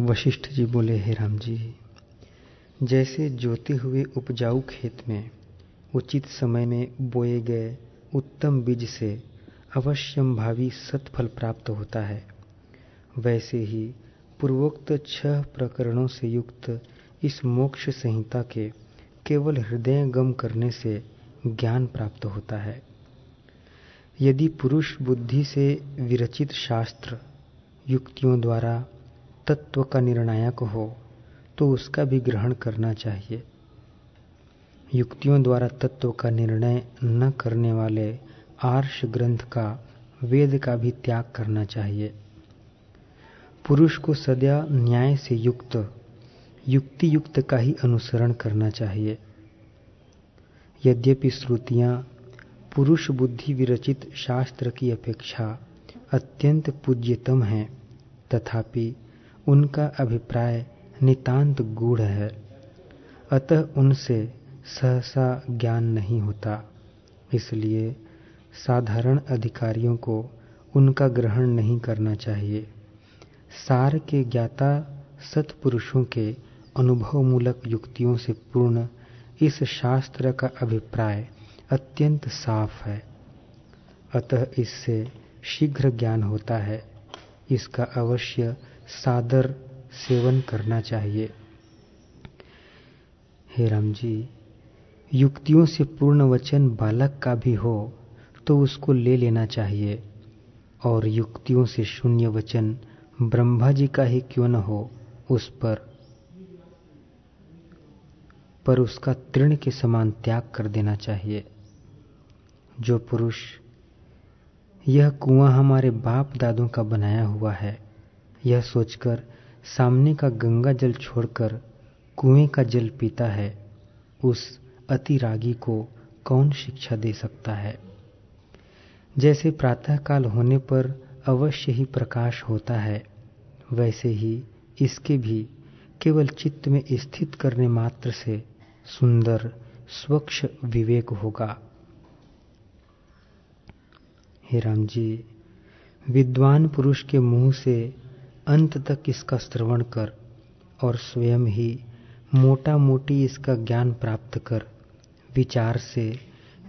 वशिष्ठ जी बोले, हे राम जी, जैसे जोते हुए उपजाऊ खेत में उचित समय में बोए गए उत्तम बीज से अवश्यम भावी सत्फल प्राप्त होता है, वैसे ही पूर्वोक्त छह प्रकरणों से युक्त इस मोक्ष संहिता के केवल हृदय गम करने से ज्ञान प्राप्त होता है। यदि पुरुष बुद्धि से विरचित शास्त्र युक्तियों द्वारा तत्व का निर्णायक हो तो उसका भी ग्रहण करना चाहिए। युक्तियों द्वारा तत्व का निर्णय न करने वाले आर्ष ग्रंथ का, वेद का भी त्याग करना चाहिए। पुरुष को सदा न्याय से युक्त युक्ति युक्त का ही अनुसरण करना चाहिए। यद्यपि श्रुतियाँ पुरुष बुद्धि विरचित शास्त्र की अपेक्षा अत्यंत पूज्यतम हैं, तथापि उनका अभिप्राय नितांत गूढ़ है। अतः उनसे सहसा ज्ञान नहीं होता। इसलिए साधारण अधिकारियों को उनका ग्रहण नहीं करना चाहिए। सार के ज्ञाता सत्पुरुषों के अनुभवमूलक युक्तियों से पूर्ण इस शास्त्र का अभिप्राय अत्यंत साफ़ है। अतः इससे शीघ्र ज्ञान होता है। इसका अवश्य सादर सेवन करना चाहिए। हे राम जी युक्तियों से पूर्ण वचन बालक का भी हो तो उसको ले लेना चाहिए। और युक्तियों से शून्य वचन ब्रह्मा जी का ही क्यों न हो, उस पर। पर उसका तृण के समान त्याग कर देना चाहिए। जो पुरुष, यह कुआँ हमारे बाप दादों का बनाया हुआ है यह सोचकर सामने का गंगा जल छोड़कर कुएँ का जल पीता है, उस अतिरागी को कौन शिक्षा दे सकता है? जैसे प्रातःकाल होने पर अवश्य ही प्रकाश होता है, वैसे ही इसके भी केवल चित्त में स्थित करने मात्र से सुंदर, स्वच्छ विवेक होगा। हे राम जी, विद्वान पुरुष के मुँह से अंत तक इसका श्रवण कर और स्वयं ही मोटा मोटी इसका ज्ञान प्राप्त कर, विचार से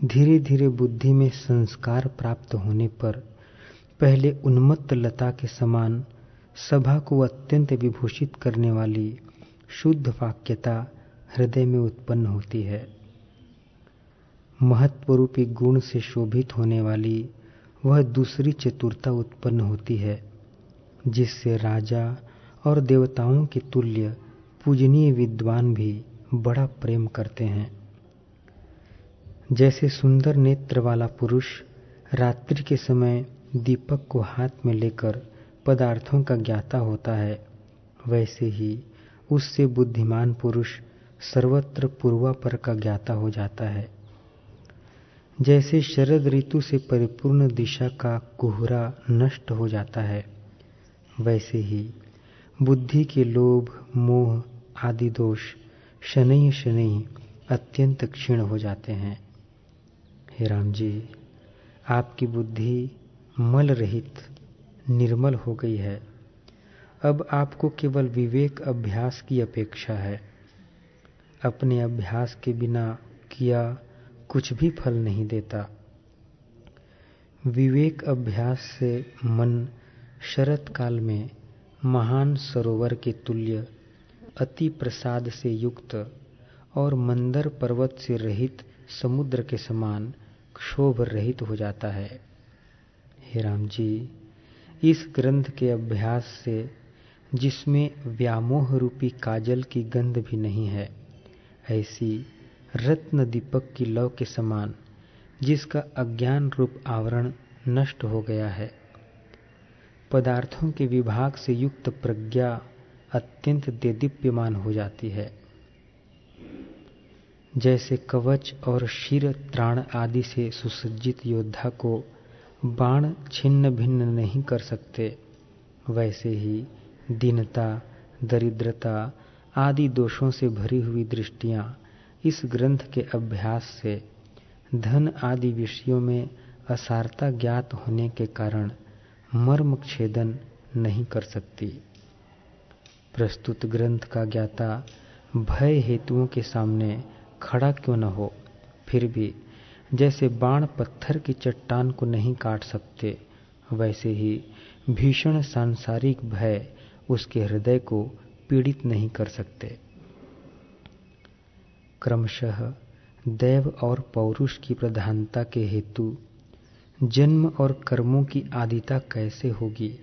धीरे धीरे बुद्धि में संस्कार प्राप्त होने पर पहले उन्मत्त लता के समान सभा को अत्यंत विभूषित करने वाली शुद्ध वाक्यता हृदय में उत्पन्न होती है। महत्वरूपी गुण से शोभित होने वाली वह दूसरी चतुरता उत्पन्न होती है। जिससे राजा और देवताओं के तुल्य, पूजनीय विद्वान भी बड़ा प्रेम करते हैं। जैसे सुंदर नेत्र वाला पुरुष रात्रि के समय दीपक को हाथ में लेकर पदार्थों का ज्ञाता होता है, वैसे ही उससे बुद्धिमान पुरुष सर्वत्र पूर्वापर का ज्ञाता हो जाता है। जैसे शरद ऋतु से परिपूर्ण दिशा का कोहरा नष्ट हो जाता है वैसे ही। बुद्धि के लोभ, मोह आदि दोष शनि शनि अत्यंत क्षीण हो जाते हैं। हे राम जी आपकी बुद्धि मल रहित, निर्मल हो गई है। अब आपको केवल विवेक अभ्यास की अपेक्षा है। अपने अभ्यास के बिना किया कुछ भी फल नहीं देता। विवेक अभ्यास से मन शरत काल में महान सरोवर के तुल्य, अति प्रसाद से युक्त और मंदर पर्वत से रहित समुद्र के समान क्षोभ रहित हो जाता है। हे राम जी, इस ग्रंथ के अभ्यास से जिसमें व्यामोह रूपी काजल की गंध भी नहीं है, ऐसी रत्न दीपक की लव के समान जिसका अज्ञान रूप आवरण नष्ट हो गया है। पदार्थों के विभाग से युक्त प्रज्ञा अत्यंत देदीप्यमान हो जाती है। जैसे कवच और शिर, त्राण आदि से सुसज्जित योद्धा को बाण छिन्न भिन्न नहीं कर सकते, वैसे ही दीनता, दरिद्रता आदि दोषों से भरी हुई दृष्टियाँ इस ग्रंथ के अभ्यास से धन आदि विषयों में असारता ज्ञात होने के कारण मर्म छेदन नहीं कर सकती। प्रस्तुत ग्रंथ का ज्ञाता भय हेतुओं के सामने खड़ा क्यों न हो, फिर भी जैसे बाण पत्थर की चट्टान को नहीं काट सकते, वैसे ही भीषण सांसारिक भय उसके हृदय को पीड़ित नहीं कर सकते। क्रमशः दैव और पौरुष की प्रधानता के हेतु जन्म और कर्मों की आदिता कैसे होगी?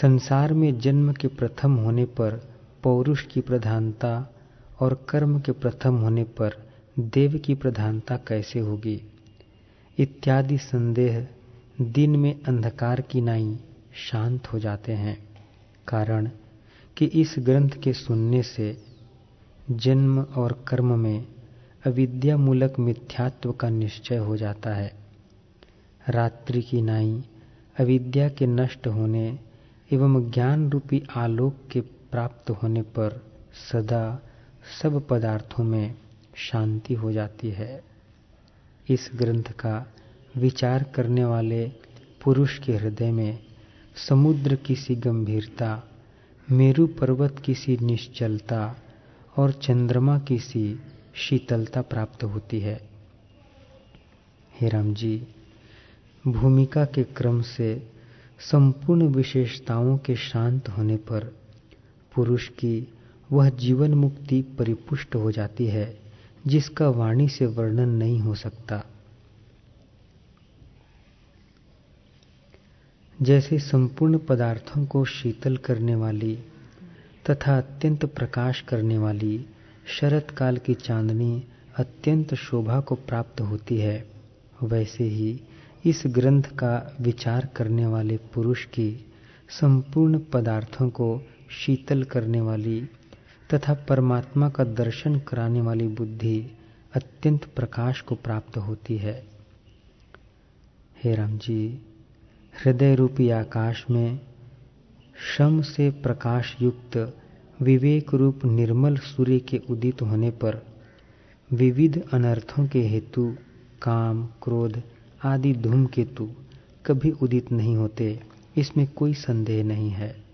संसार में जन्म के प्रथम होने पर, पौरुष की प्रधानता और कर्म के प्रथम होने पर देव की प्रधानता कैसे होगी? इत्यादि संदेह दिन में अंधकार की नाई शांत हो जाते हैं। कारण कि इस ग्रंथ के सुनने से जन्म और कर्म में अविद्या मूलक मिथ्यात्व का निश्चय हो जाता है। रात्रि की नाई, अविद्या के नष्ट होने एवं ज्ञान रूपी आलोक के प्राप्त होने पर सदा सब पदार्थों में शांति हो जाती है। इस ग्रंथ का विचार करने वाले पुरुष के हृदय में समुद्र की सी गंभीरता, मेरु पर्वत की सी निश्चलता और चंद्रमा की सी शीतलता प्राप्त होती है। हे राम जी, भूमिका के क्रम से संपूर्ण विशेषताओं के शांत होने पर पुरुष की वह जीवन मुक्ति परिपुष्ट हो जाती है, जिसका वाणी से वर्णन नहीं हो सकता। जैसे संपूर्ण पदार्थों को शीतल करने वाली तथा अत्यंत प्रकाश करने वाली शरत काल की चांदनी अत्यंत शोभा को प्राप्त होती है। वैसे ही इस ग्रंथ का विचार करने वाले पुरुष की संपूर्ण पदार्थों को शीतल करने वाली तथा परमात्मा का दर्शन कराने वाली बुद्धि अत्यंत प्रकाश को प्राप्त होती है। हे राम जी हृदय रूपी आकाश में शम से प्रकाश युक्त विवेक रूप निर्मल सूर्य के उदित होने पर विविध अनर्थों के हेतु, काम, क्रोध आदि धूमकेतु कभी उदित नहीं होते। इसमें कोई संदेह नहीं है।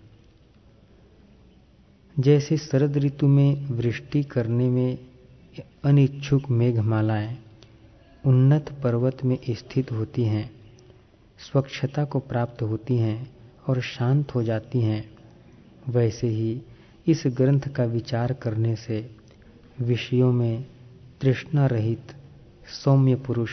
जैसे शरद ऋतु में वृष्टि करने में अनिच्छुक मेघमालाएँ उन्नत पर्वत में स्थित होती हैं, स्वच्छता को प्राप्त होती हैं और शांत हो जाती हैं, वैसे ही इस ग्रंथ का विचार करने से विषयों में तृष्णा रहित, सौम्य पुरुष,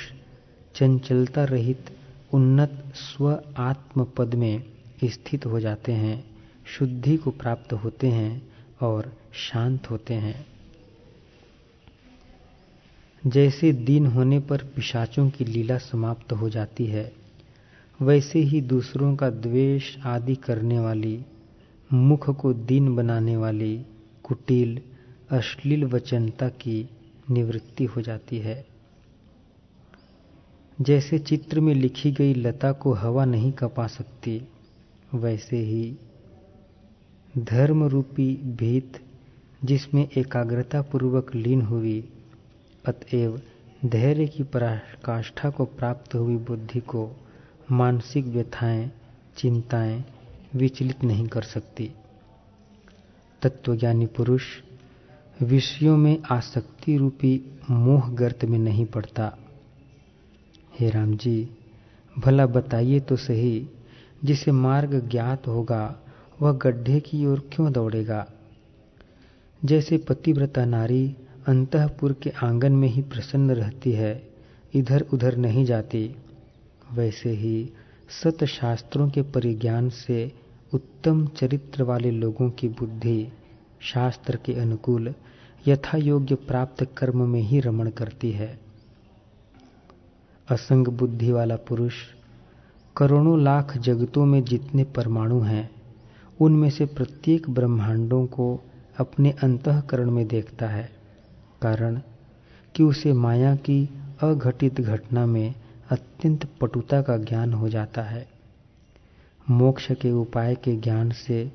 चंचलता रहित, उन्नत स्व आत्म पद में स्थित हो जाते हैं, शुद्धि को प्राप्त होते हैं और शांत होते हैं। जैसे दिन होने पर पिशाचों की लीला समाप्त हो जाती है, वैसे ही दूसरों का द्वेष आदि करने वाली मुख को दीन बनाने वाली कुटिल, अश्लील वचनता की निवृत्ति हो जाती है। जैसे चित्र में लिखी गई लता को हवा नहीं कपा सकती, वैसे ही धर्म रूपी भीत, जिसमें एकाग्रता पूर्वक लीन हुई, अतएव धैर्य की पराकाष्ठा को प्राप्त हुई बुद्धि को मानसिक व्यथाएँ, चिंताएँ विचलित नहीं कर सकती। तत्वज्ञानी पुरुष विषयों में आसक्ति रूपी मोह गर्त में नहीं पड़ता। हे राम जी भला बताइए तो सही, जिसे मार्ग ज्ञात होगा, वह गड्ढे की ओर क्यों दौड़ेगा? जैसे पतिव्रता नारी अंतपुर के आँगन में ही प्रसन्न रहती है इधर उधर नहीं जाती, वैसे ही सत शास्त्रों के परिज्ञान से उत्तम चरित्र वाले लोगों की बुद्धि शास्त्र के अनुकूल यथा योग्य प्राप्त कर्म में ही रमण करती है। असंग बुद्धि वाला पुरुष करोड़ों लाख जगतों में जितने परमाणु हैं, उनमें से प्रत्येक ब्रह्मांडों को अपने अंतकरण में देखता है, कारण कि उसे माया की अघटित घटना में अत्यंत पटुता का ज्ञान हो जाता है। मोक्ष के उपाय के ज्ञान से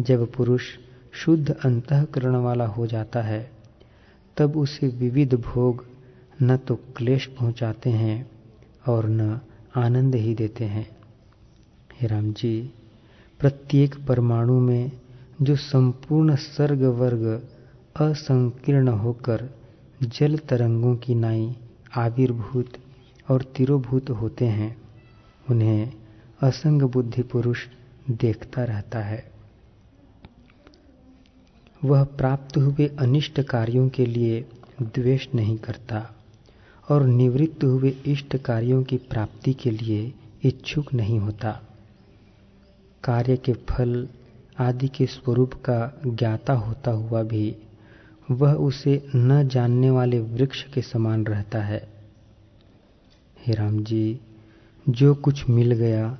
जब पुरुष शुद्ध अंतकरण वाला हो जाता है, तब उसे विविध भोग न तो क्लेश पहुंचाते हैं और न आनंद ही देते हैं। हे राम जी प्रत्येक परमाणु में जो संपूर्ण सर्ग वर्ग असंकीर्ण होकर जल तरंगों की नाई आविर्भूत और तिरोभूत होते हैं, उन्हें असंग बुद्धि पुरुष देखता रहता है। वह प्राप्त हुए अनिष्ट कार्यों के लिए द्वेष नहीं करता और निवृत्त हुए इष्ट कार्यों की प्राप्ति के लिए इच्छुक नहीं होता। कार्य के फल आदि के स्वरूप का ज्ञाता होता हुआ भी वह उसे न जानने वाले वृक्ष के समान रहता है। हे राम जी, जो कुछ मिल गया,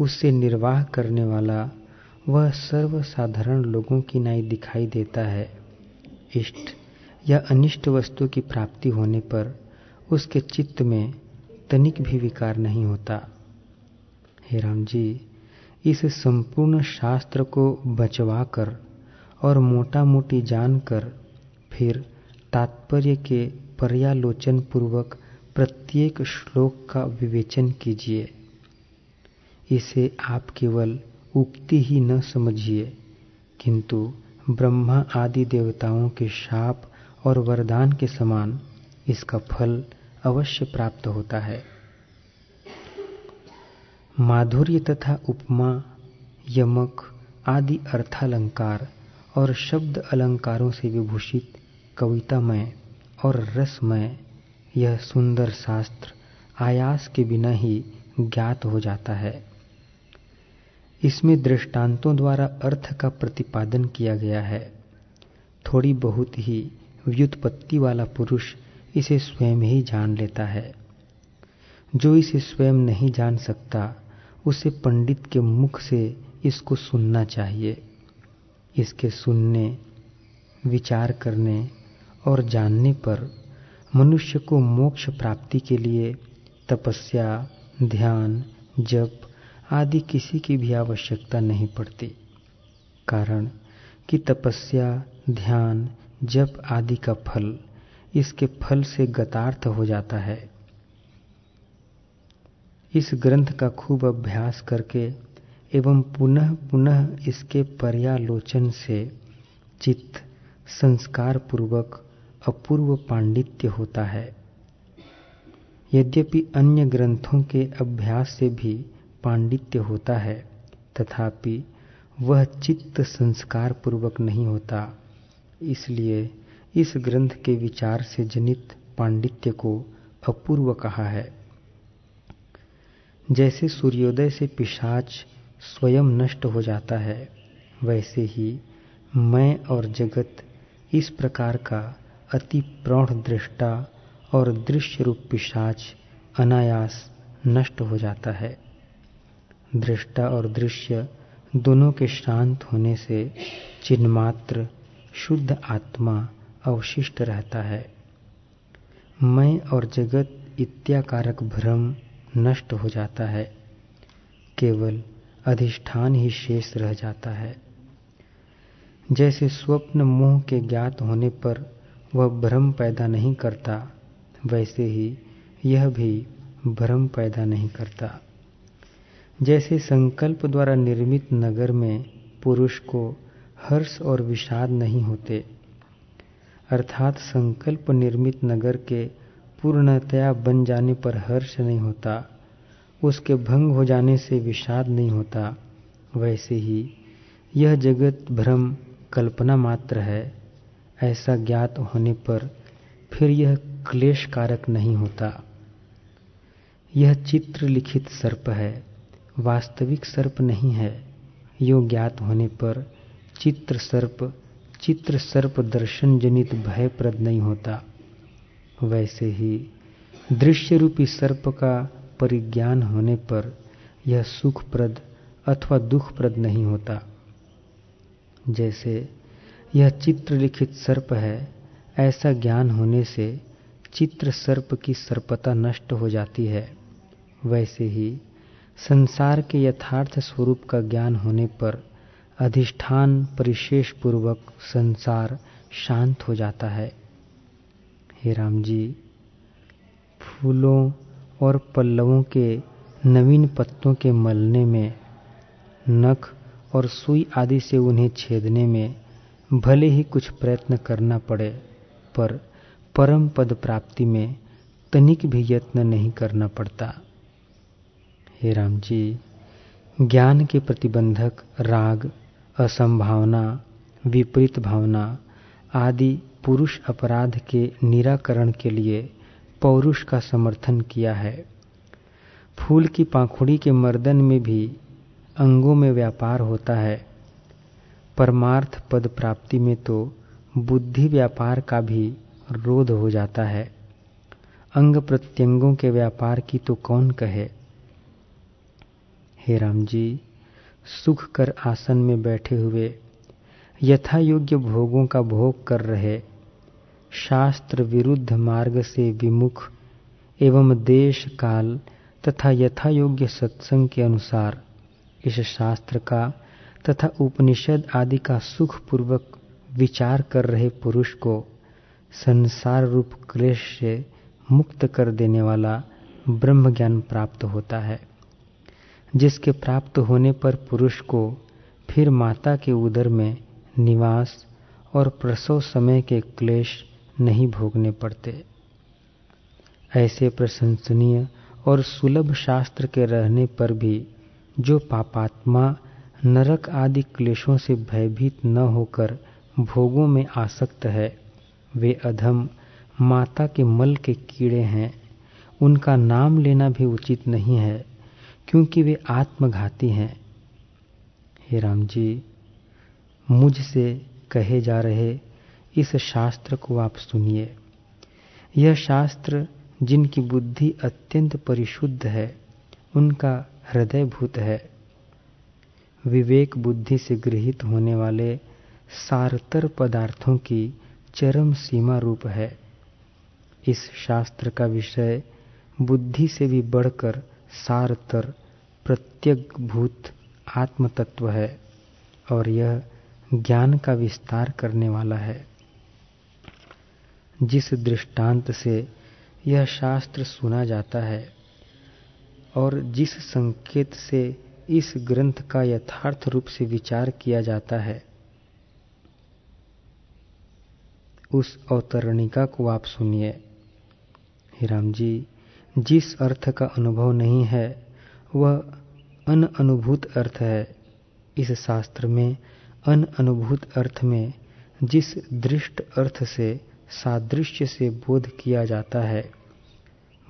उससे निर्वाह करने वाला, वह सर्वसाधारण लोगों की नाई दिखाई देता है। इष्ट या अनिष्ट वस्तु की प्राप्ति होने पर, उसके चित्त में तनिक भी विकार नहीं होता। हे राम जी, इस संपूर्ण शास्त्र को बचवाकर और मोटा मोटी जानकर, फिर तात्पर्य के पर्यालोचन पूर्वक प्रत्येक श्लोक का विवेचन कीजिए। इसे आप केवल उक्ति ही न समझिए, किंतु ब्रह्मा आदि देवताओं के शाप और वरदान के समान इसका फल अवश्य प्राप्त होता है। माधुर्य तथा उपमा, यमक आदि अर्थालंकार और शब्द अलंकारों से विभूषित कवितामय और रसमय यह सुंदर शास्त्र आयास के बिना ही ज्ञात हो जाता है। इसमें दृष्टांतों द्वारा अर्थ का प्रतिपादन किया गया है। थोड़ी बहुत ही व्युत्पत्ति वाला पुरुष इसे स्वयं ही जान लेता है। जो इसे स्वयं नहीं जान सकता, उसे पंडित के मुख से इसको सुनना चाहिए। इसके सुनने, विचार करने और जानने पर मनुष्य को मोक्ष प्राप्ति के लिए तपस्या, ध्यान, जप आदि किसी की भी आवश्यकता नहीं पड़ती। कारण कि तपस्या, ध्यान, जप आदि का फल इसके फल से गतार्थ हो जाता है। इस ग्रंथ का खूब अभ्यास करके एवं पुनः पुनः इसके पर्यालोचन से चित्त संस्कार पूर्वक अपूर्व पांडित्य होता है। यद्यपि अन्य ग्रंथों के अभ्यास से भी पांडित्य होता है, तथापि वह चित्त संस्कार पूर्वक नहीं होता। इसलिए इस ग्रंथ के विचार से जनित पांडित्य को अपूर्व कहा है। जैसे सूर्योदय से पिशाच स्वयं नष्ट हो जाता है, वैसे ही मैं और जगत इस प्रकार का अति प्रौढ़ दृष्टा और दृश्य रूप पिशाच अनायास नष्ट हो जाता है। दृष्टा और दृश्य दोनों के शांत होने से चिन्मात्र शुद्ध आत्मा अवशिष्ट रहता है। मैं और जगत इत्याकारक भ्रम नष्ट हो जाता है। केवल अधिष्ठान ही शेष रह जाता है। जैसे स्वप्न मोह के ज्ञात होने पर वह भ्रम पैदा नहीं करता, वैसे ही यह भी भ्रम पैदा नहीं करता। जैसे संकल्प द्वारा निर्मित नगर में पुरुष को हर्ष और विषाद नहीं होते, अर्थात संकल्प निर्मित नगर के पूर्णतया बन जाने पर हर्ष नहीं होता, उसके भंग हो जाने से विषाद नहीं होता, वैसे ही यह जगत भ्रम कल्पना मात्र है। ऐसा ज्ञात होने पर फिर यह क्लेश कारक नहीं होता। यह चित्र लिखित सर्प है, वास्तविक सर्प नहीं है। यो ज्ञात होने पर चित्र सर्प चित्र सर्प दर्शन जनित भयप्रद नहीं होता। वैसे ही दृश्य रूपी सर्प का परिज्ञान होने पर यह सुखप्रद अथवा दुखप्रद नहीं होता। जैसे यह चित्र लिखित सर्प है। ऐसा ज्ञान होने से चित्र सर्प की सर्पता नष्ट हो जाती है। वैसे ही संसार के यथार्थ स्वरूप का ज्ञान होने पर अधिष्ठान परिशेष पूर्वक संसार शांत हो जाता है। हे राम जी, फूलों और पल्लवों के नवीन पत्तों के मलने में, नख और सुई आदि से उन्हें छेदने में भले ही कुछ प्रयत्न करना पड़े, पर परम पद प्राप्ति में तनिक भी यत्न नहीं करना पड़ता। हे राम जी, ज्ञान के प्रतिबंधक, राग, असंभावना, विपरीत भावना आदि पुरुष अपराध के निराकरण के लिए पौरुष का समर्थन किया है। फूल की पाखुड़ी के मर्दन में भी अंगों में व्यापार होता है। परमार्थ पद प्राप्ति में तो बुद्धि व्यापार का भी रोध हो जाता है। अंग प्रत्यंगों के व्यापार की तो कौन कहे? हे राम जी, सुख कर आसन में बैठे हुए यथा योग्य भोगों का भोग कर रहे, शास्त्र विरुद्ध मार्ग से विमुख, एवं देश काल तथा यथा योग्य सत्संग के अनुसार, इस शास्त्र का तथा उपनिषद आदि का सुख पूर्वक विचार कर रहे पुरुष को संसार रूप क्लेश से मुक्त कर देने वाला ब्रह्म ज्ञान प्राप्त होता है, जिसके प्राप्त होने पर पुरुष को फिर माता के उदर में निवास और प्रसव समय के क्लेश नहीं भोगने पड़ते। ऐसे प्रशंसनीय और सुलभ शास्त्र के रहने पर भी जो पापात्मा नरक आदि क्लेशों से भयभीत न होकर भोगों में आसक्त है। वे अधम, माता के मल के कीड़े हैं। उनका नाम लेना भी उचित नहीं है, क्योंकि वे आत्मघाती हैं। हे राम जी मुझसे कहे जा रहे इस शास्त्र को आप सुनिए। यह शास्त्र जिनकी बुद्धि अत्यंत परिशुद्ध है, उनका हृदयभूत है। विवेक बुद्धि से गृहित होने वाले सारतर पदार्थों की चरम सीमा रूप है। इस शास्त्र का विषय बुद्धि से भी बढ़कर सारतर, प्रत्यगभूत आत्म तत्व है और यह ज्ञान का विस्तार करने वाला है। जिस दृष्टांत से यह शास्त्र सुना जाता है और जिस संकेत से इस ग्रंथ का यथार्थ रूप से विचार किया जाता है। उस अवतरणिका को आप सुनिए। हिराम जी, जिस अर्थ का अनुभव नहीं है, वह अन अनुभूत अर्थ है। इस शास्त्र में अन अनुभूत अर्थ में, जिस दृष्ट अर्थ से, सादृश्य से बोध किया जाता है,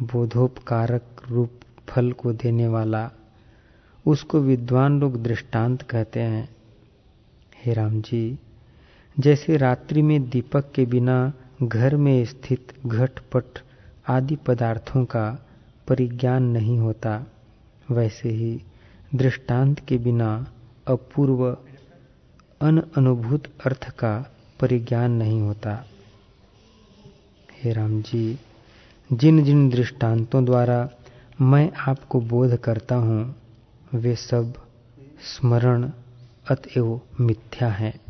बोधोपकारक रूप फल को देने वाला उसको विद्वान लोग दृष्टांत कहते हैं। हे राम जी जैसे रात्रि में दीपक के बिना घर में स्थित घटपट आदि पदार्थों का परिज्ञान नहीं होता, वैसे ही दृष्टांत के बिना अपूर्व अन अनुभूत अर्थ का परिज्ञान नहीं होता। हे राम जी जिन जिन दृष्टांतों द्वारा मैं आपको बोध करता हूँ वे सब स्मरण अतएव मिथ्या हैं।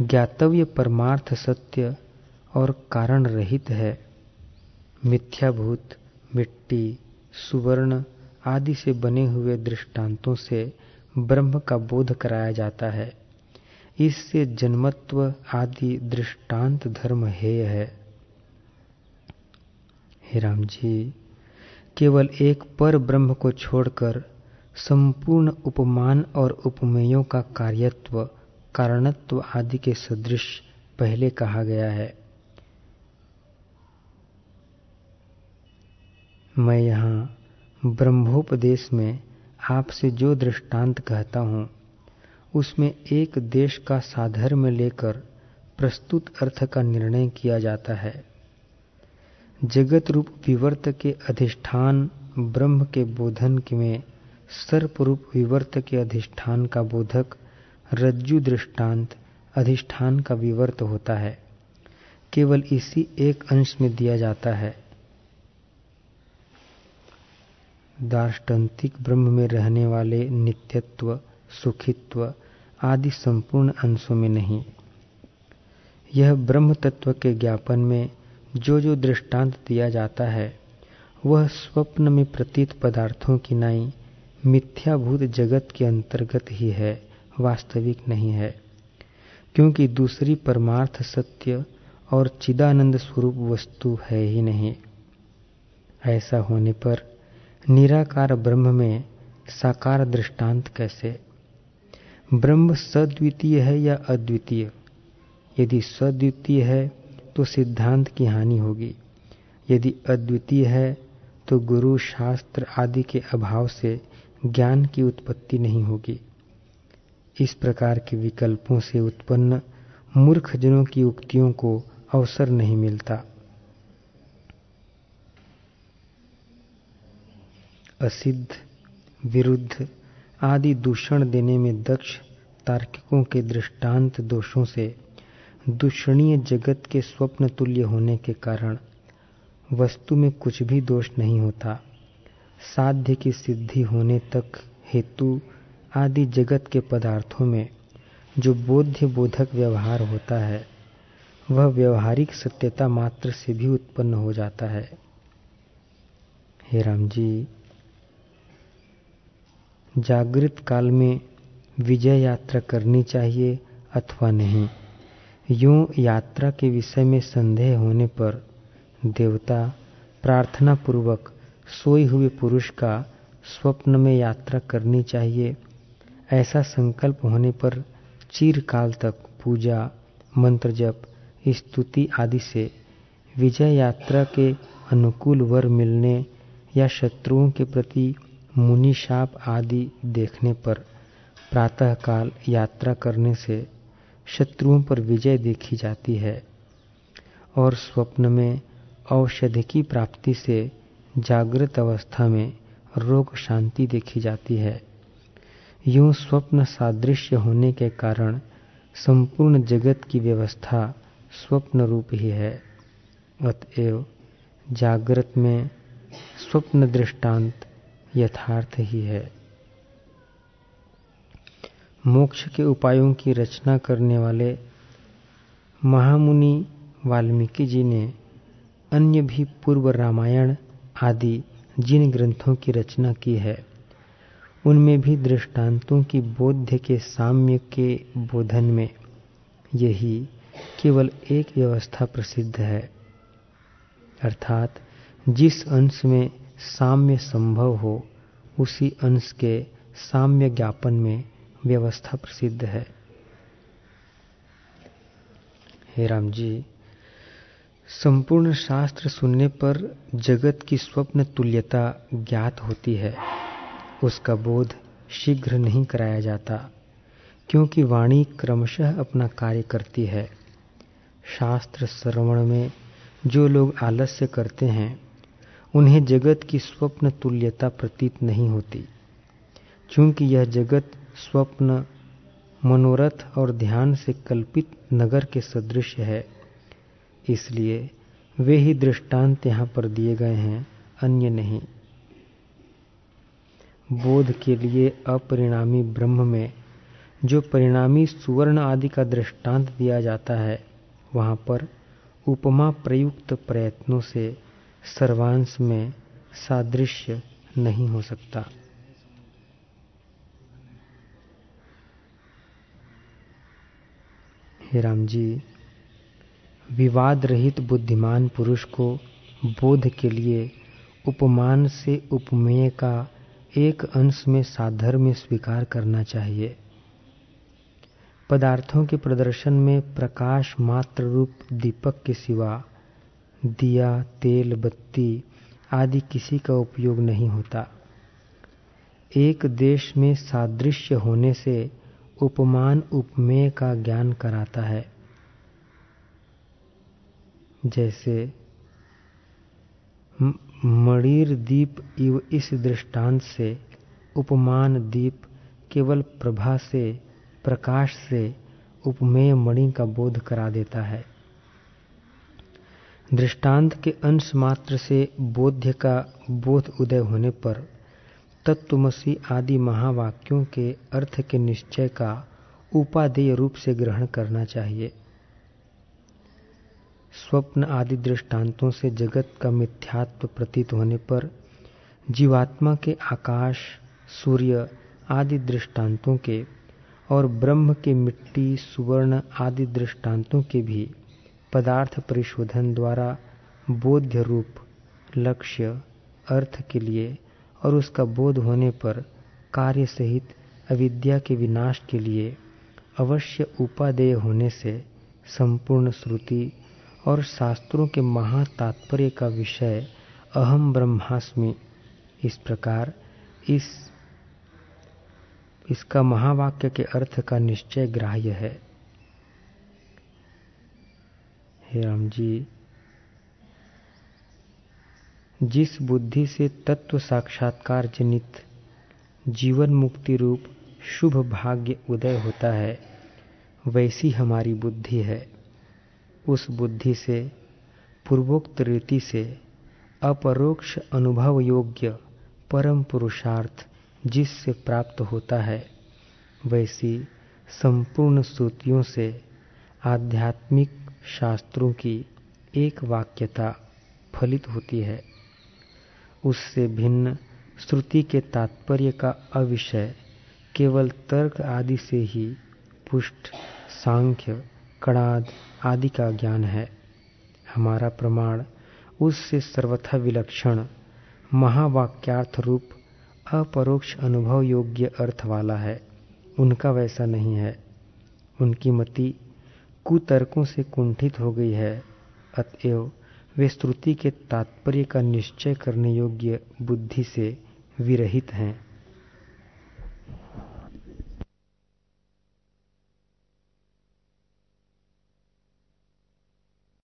ज्ञातव्य परमार्थ सत्य और कारण रहित है। मिथ्याभूत, मिट्टी, सुवर्ण आदि से बने हुए दृष्टांतों से ब्रह्म का बोध कराया जाता है। इससे जन्मत्व आदि दृष्टांत धर्म हेय है। हे राम जी, केवल एक पर ब्रह्म को छोड़कर संपूर्ण उपमान और उपमेयों का कार्यत्व, कारणत्व आदि के सदृश पहले कहा गया है। मैं यहाँ ब्रह्मोपदेश में आपसे जो दृष्टांत कहता हूँ, उसमें एक देश का साधर्म लेकर प्रस्तुत अर्थ का निर्णय किया जाता है। जगत रूप विवर्त के अधिष्ठान ब्रह्म के बोधन में सर्प रूप विवर्त के अधिष्ठान का बोधक, रज्जु दृष्टांत अधिष्ठान का विवर्त होता है। केवल इसी एक अंश में दिया जाता है। दार्ष्टान्तिक ब्रह्म में रहने वाले नित्यत्व, सुखित्व आदि संपूर्ण अंशों में नहीं। यह ब्रह्म तत्व के ज्ञापन में जो जो दृष्टांत दिया जाता है, वह स्वप्न में प्रतीत पदार्थों की नाई मिथ्याभूत जगत के अंतर्गत ही है, वास्तविक नहीं है। क्योंकि दूसरी परमार्थ सत्य और चिदानंद स्वरूप वस्तु है ही नहीं। ऐसा होने पर निराकार ब्रह्म में साकार दृष्टांत कैसे? ब्रह्म सद्वितीय है या अद्वितीय? यदि सद्वितीय है तो सिद्धांत की हानि होगी। यदि अद्वितीय है तो गुरु, शास्त्र आदि के अभाव से ज्ञान की उत्पत्ति नहीं होगी। इस प्रकार के विकल्पों से उत्पन्न मूर्ख जनों की उक्तियों को अवसर नहीं मिलता। असिद्ध, विरुद्ध आदि दूषण देने में दक्ष तार्किकों के दृष्टांत दोषों से दूषणीय जगत के स्वप्न तुल्य होने के कारण वस्तु में कुछ भी दोष नहीं होता। साध्य की सिद्धि होने तक हेतु आदि जगत के पदार्थों में जो बोध्य बोधक व्यवहार होता है, वह व्यवहारिक सत्यता मात्र से भी उत्पन्न हो जाता है। हे राम जी जागृत काल में विजय यात्रा करनी चाहिए अथवा नहीं? यूँ यात्रा के विषय में संदेह होने पर देवता प्रार्थना पूर्वक सोए हुए पुरुष का स्वप्न में यात्रा करनी चाहिए। ऐसा संकल्प होने पर चिरकाल तक पूजा, मंत्र जप, स्तुति आदि से विजय यात्रा के अनुकूल वर मिलने या शत्रुओं के प्रति मुनि शाप आदि देखने पर प्रातःकाल यात्रा करने से शत्रुओं पर विजय देखी जाती है और स्वप्न में औषधि की प्राप्ति से जागृत अवस्था में रोग शांति देखी जाती है। यूँ स्वप्न सादृश्य होने के कारण संपूर्ण जगत की व्यवस्था स्वप्न रूप ही है। अतएव जागृत में स्वप्न दृष्टांत यथार्थ ही है। मोक्ष के उपायों की रचना करने वाले महामुनि वाल्मीकि जी ने अन्य भी पूर्व रामायण आदि जिन ग्रंथों की रचना की है, उनमें भी दृष्टांतों की बोध्य के साम्य के बोधन में यही केवल एक व्यवस्था प्रसिद्ध है। अर्थात जिस अंश में साम्य संभव हो, उसी अंश के साम्य ज्ञापन में व्यवस्था प्रसिद्ध है। हे राम जी संपूर्ण शास्त्र सुनने पर जगत की स्वप्न तुल्यता ज्ञात होती है। उसका बोध शीघ्र नहीं कराया जाता, क्योंकि वाणी क्रमशः अपना कार्य करती है। शास्त्र श्रवण में जो लोग आलस्य करते हैं, उन्हें जगत की स्वप्न तुल्यता प्रतीत नहीं होती। क्योंकि यह जगत स्वप्न, मनोरथ और ध्यान से कल्पित नगर के सदृश है इसलिए वे ही दृष्टांत यहाँ पर दिए गए हैं, अन्य नहीं। बोध के लिए अपरिणामी ब्रह्म में जो परिणामी सुवर्ण आदि का दृष्टांत दिया जाता है, वहाँ पर उपमा प्रयुक्त प्रयत्नों से सर्वांश में सादृश्य नहीं हो सकता। हे राम जी विवाद रहित बुद्धिमान पुरुष को बोध के लिए उपमान से उपमेय का एक अंश में साधर्म्य स्वीकार करना चाहिए। पदार्थों के प्रदर्शन में प्रकाश मात्र रूप दीपक के सिवा दिया, तेल, बत्ती आदि किसी का उपयोग नहीं होता। एक देश में सादृश्य होने से उपमान, उपमेय का ज्ञान कराता है। जैसे मणिर दीप इव इस दृष्टांत से, उपमान दीप केवल प्रभा से, प्रकाश से, उपमेय मणि का बोध करा देता है। दृष्टांत के अंश मात्र से बोध्य का बोध उदय होने पर, तत्वमसी आदि महावाक्यों के अर्थ के निश्चय का उपादेय रूप से ग्रहण करना चाहिए। स्वप्न आदि दृष्टांतों से जगत का मिथ्यात्व प्रतीत होने पर जीवात्मा के आकाश, सूर्य आदि दृष्टांतों के और ब्रह्म के मिट्टी, सुवर्ण आदि दृष्टांतों के भी पदार्थ परिशोधन द्वारा बोध्य रूप, लक्ष्य, अर्थ के लिए और उसका बोध होने पर कार्य सहित अविद्या के विनाश के लिए अवश्य उपादेय होने से संपूर्ण श्रुति और शास्त्रों के महातात्पर्य का विषय अहम ब्रह्मास्मि। इस प्रकार इस, इसका महावाक्य के अर्थ का निश्चय ग्राह्य है। हे राम जी जिस बुद्धि से तत्व साक्षात्कार जनित जीवन मुक्ति रूप शुभ भाग्य उदय होता है, वैसी हमारी बुद्धि है। उस बुद्धि से, पूर्वोक्त रीति से अपरोक्ष अनुभव योग्य परम पुरुषार्थ जिससे प्राप्त होता है, वैसी संपूर्ण श्रुतियों से आध्यात्मिक शास्त्रों की एक वाक्यता फलित होती है। उससे भिन्न श्रुति के तात्पर्य का अविषय केवल तर्क आदि से ही पुष्ट, सांख्य कणाद आदि का ज्ञान है। हमारा प्रमाण, उससे सर्वथा विलक्षण, महावाक्यार्थ रूप, अपरोक्ष अनुभव योग्य अर्थ वाला है। उनका वैसा नहीं है। उनकी मति कुतर्कों से कुंठित हो गई है। अतएव वे स्तुति के तात्पर्य का निश्चय करने योग्य बुद्धि से विरहित हैं।